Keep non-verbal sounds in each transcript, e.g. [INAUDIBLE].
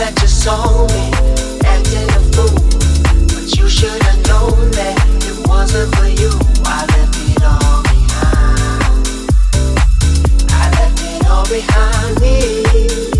that you me acting a fool, but you should have known that it wasn't for you. I left it all behind. I left it all behind me.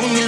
don't you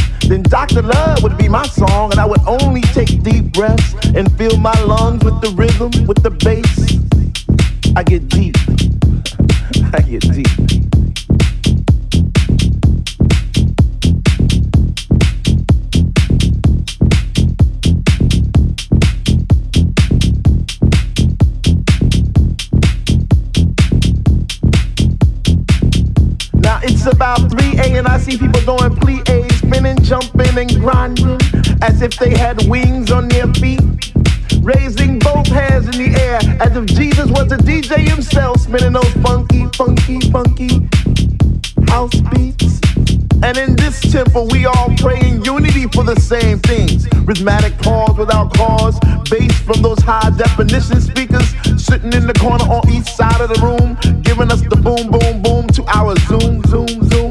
then Dr. Love would be my song, and I would only take deep breaths and fill my lungs with the rhythm, with the bass. I get deep, [LAUGHS] I get deep. Now it's about 3A and I see people doing plie A's, spinning, jumping, and grinding as if they had wings on their feet. Raising both hands in the air as if Jesus was a DJ himself, spinning those funky, funky, funky house beats. And in this temple, we all pray in unity for the same things. Rhythmic pause without cause, bass from those high definition speakers sitting in the corner on each side of the room, giving us the boom, boom, boom to our zoom, zoom, zoom.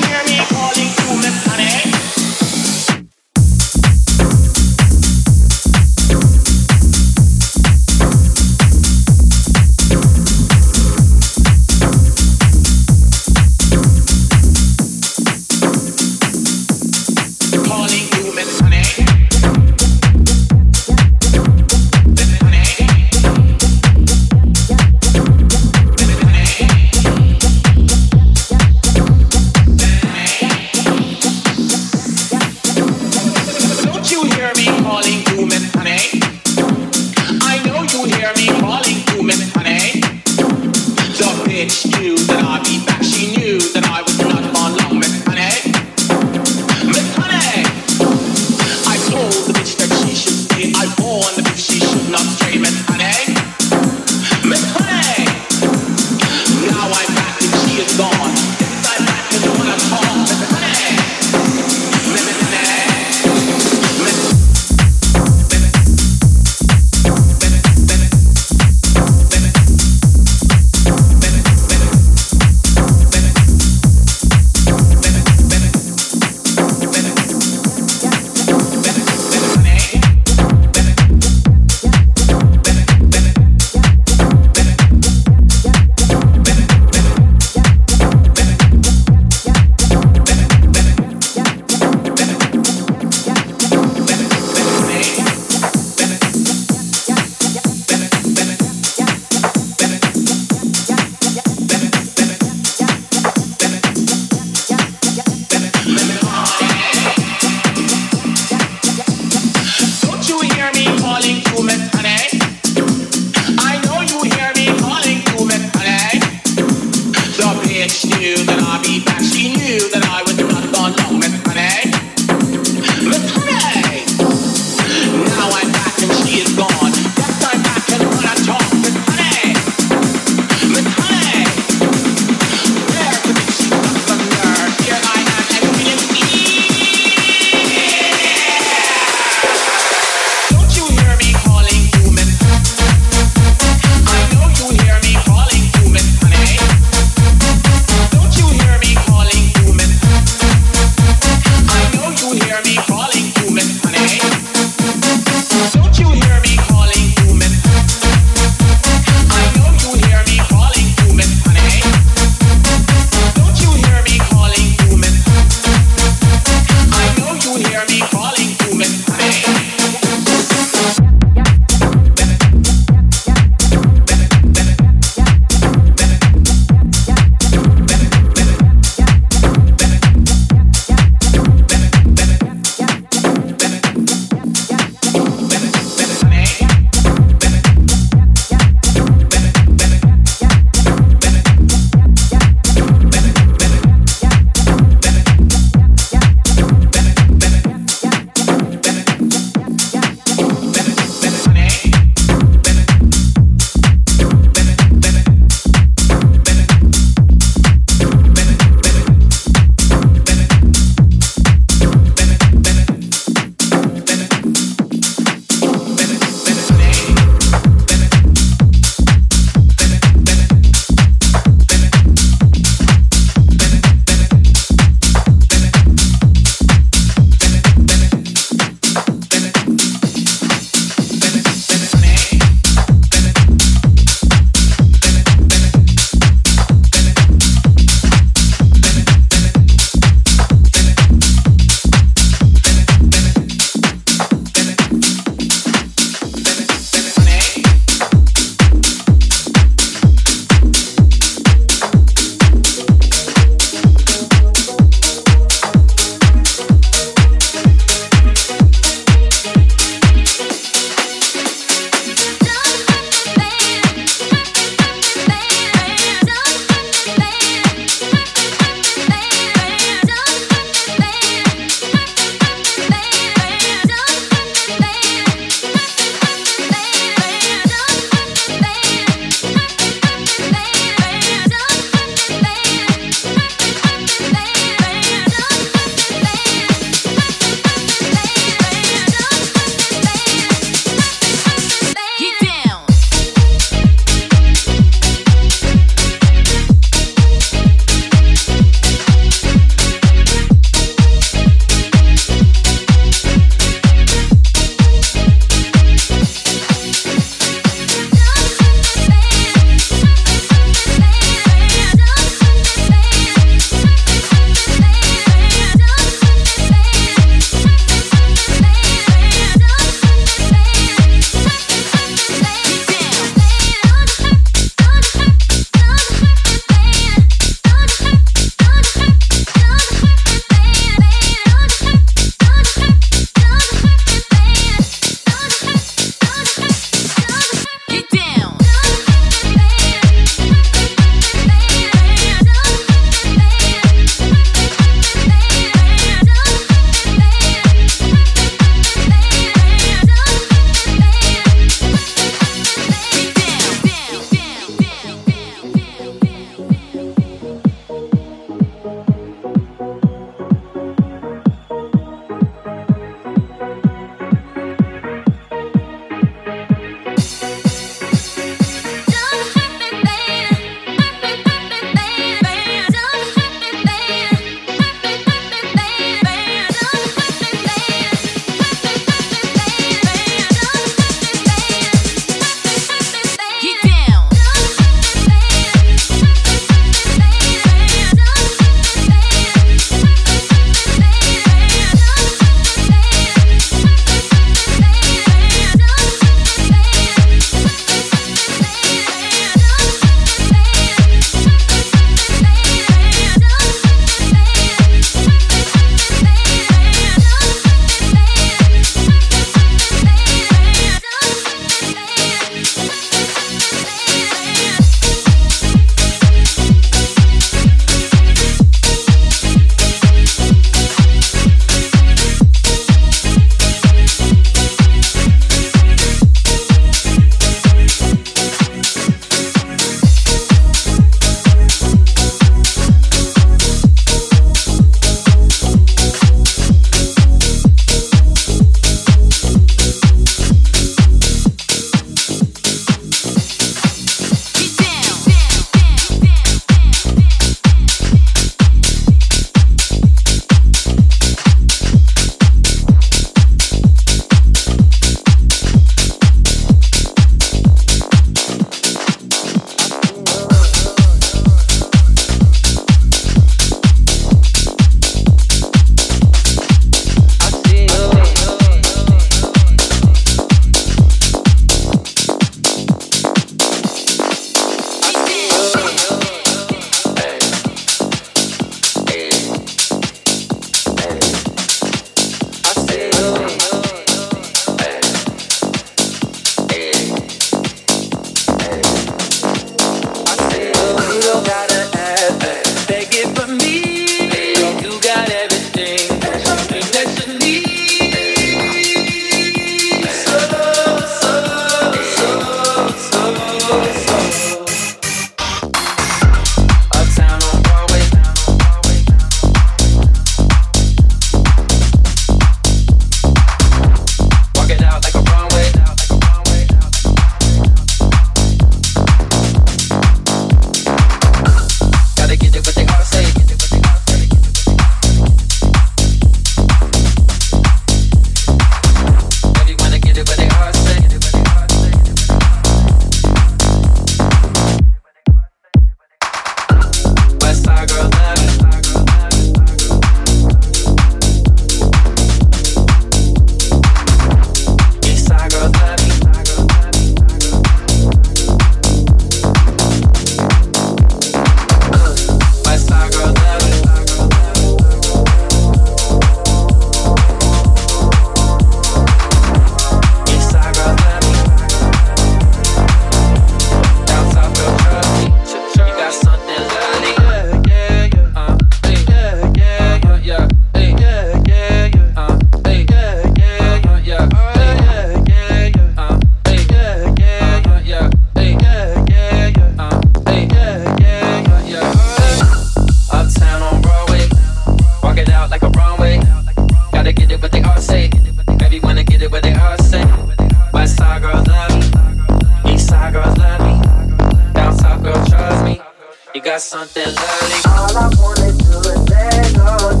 got something lovely. All I wanna do is let go.